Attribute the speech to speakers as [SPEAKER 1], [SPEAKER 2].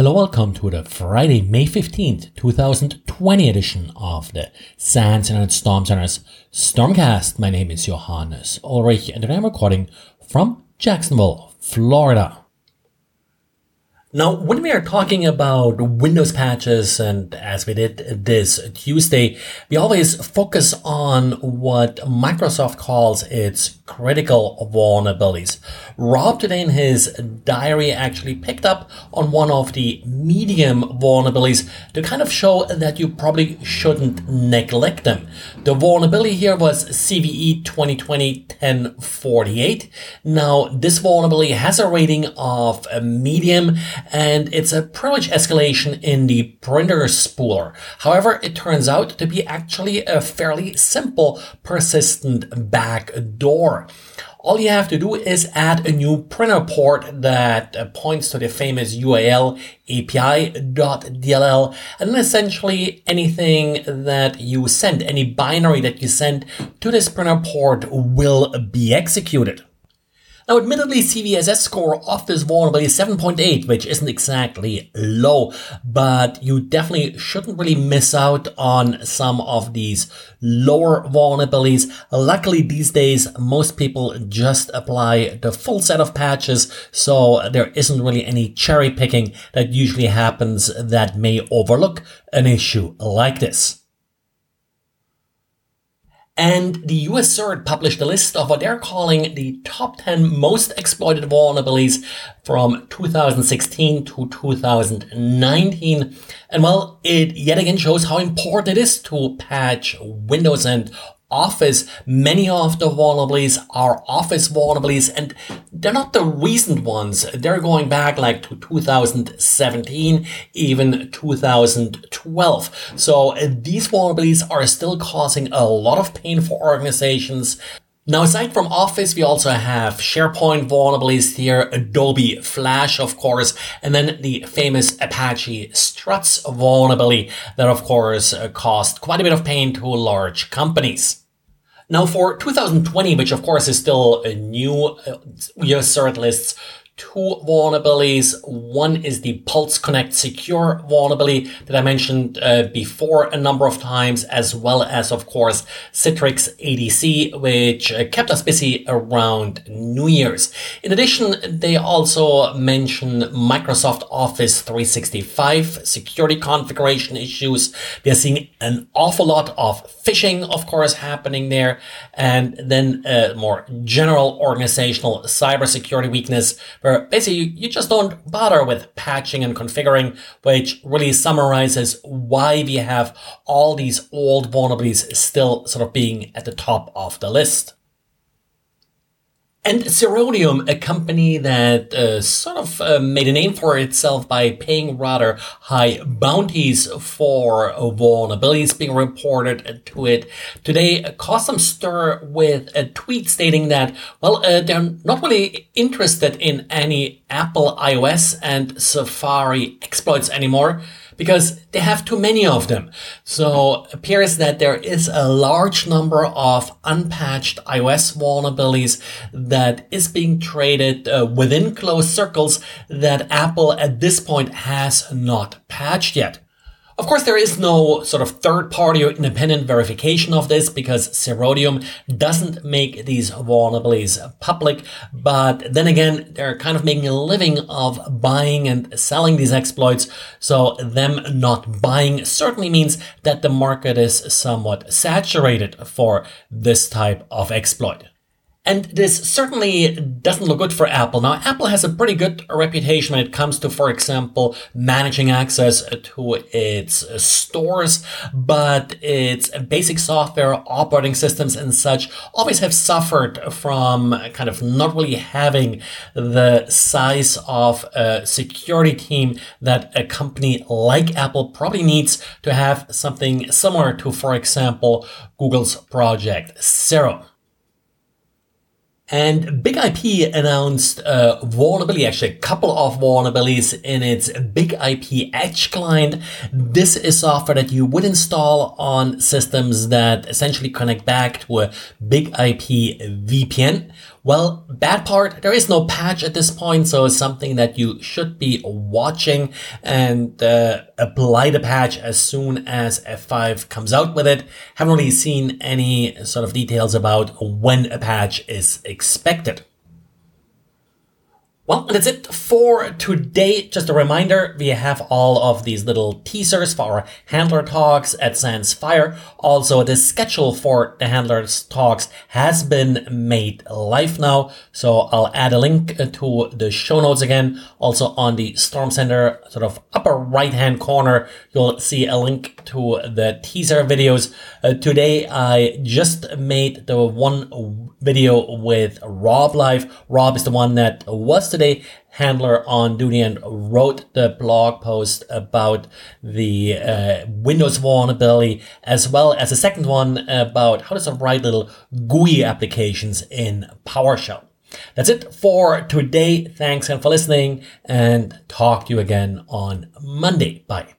[SPEAKER 1] Hello, welcome to the Friday, May 15th, 2020 edition of the SANS Internet Storm Center's Stormcast. My name is Johannes Ulrich and I'm recording from Jacksonville, Florida. Now, when we are talking about Windows patches, and as we did this Tuesday, we always focus on what Microsoft calls its critical vulnerabilities. Rob today in his diary actually picked up on one of the medium vulnerabilities to kind of show that you probably shouldn't neglect them. The vulnerability here was CVE 2020-1048. Now, this vulnerability has a rating of medium and it's a privilege escalation in the printer spooler. However, it turns out to be actually a fairly simple persistent backdoor. All you have to do is add a new printer port that uh, points to the famous UAL API.dll and essentially anything that you send, any binary that you send to this printer port will be executed. Now, admittedly, CVSS score of this vulnerability is 7.8, which isn't exactly low, but you definitely shouldn't really miss out on some of these lower vulnerabilities. Luckily, these days, most people just apply the full set of patches, so there isn't really any cherry picking that usually happens that may overlook an issue like this. And the US CERT published a list of what they're calling the top 10 most exploited vulnerabilities from 2016 to 2019. And well, it yet again shows how important it is to patch Windows and Office. Many of the vulnerabilities are Office vulnerabilities and they're not the recent ones. They're going back like to 2017, even 2012. So uh, these vulnerabilities are still causing a lot of pain for organizations. Now, aside from Office, we also have SharePoint vulnerabilities here, Adobe Flash, of course, and then the famous Apache Struts vulnerability that, of course, uh, caused quite a bit of pain to large companies. Now for 2020, which of course is still a new uh, US CERT lists, two vulnerabilities. One is the Pulse Connect Secure vulnerability that I mentioned uh, before a number of times, as well as, of course, Citrix ADC, which uh, kept us busy around New Year's. In addition, they also mention Microsoft Office 365 security configuration issues. We are seeing an awful lot of phishing, of course, happening there, and then a more general organizational cybersecurity weakness where basically you just don't bother with patching and configuring, which really summarizes why we have all these old vulnerabilities still sort of being at the top of the list. And Zerodium, a company that uh, sort of uh, made a name for itself by paying rather high bounties for vulnerabilities being reported to it, today caused some stir with a tweet stating that, well, uh, they're not really interested in any Apple iOS and Safari exploits anymore because they have too many of them. So appears that there is a large number of unpatched iOS vulnerabilities that is being traded uh, within closed circles that Apple at this point has not patched yet. Of course, there is no sort of third party or independent verification of this because Zerodium doesn't make these vulnerabilities public. But then again, they're kind of making a living of buying and selling these exploits. So them not buying certainly means that the market is somewhat saturated for this type of exploit. And this certainly doesn't look good for Apple. Now, Apple has a pretty good reputation when it comes to, for example, managing access to its stores, but its basic software, operating systems and such always have suffered from kind of not really having the size of a security team that a company like Apple probably needs to have something similar to, for example, Google's Project Zero. And Big IP announced a vulnerability, actually a couple of vulnerabilities in its Big IP Edge client. This is software that you would install on systems that essentially connect back to a Big IP VPN. Well, bad part, there is no patch at this point, so it's something that you should be watching and uh, apply the patch as soon as F5 comes out with it. Haven't really seen any sort of details about when a patch is expected expected. Well, that's it for today. Just a reminder, we have all of these little teasers for our handler talks at SANSFIRE. Also, the schedule for the handlers talks has been made live now. So I'll add a link to the show notes again. Also on the Storm Center sort of upper right hand corner, you'll see a link to the teaser videos. Uh, today, I just made the one video with Rob live. Rob is the one that was the today handler on duty and wrote the blog post about the uh, Windows vulnerability, as well as a second one about how to write little GUI applications in PowerShell. That's it for today. Thanks again for listening and talk to you again on Monday. Bye.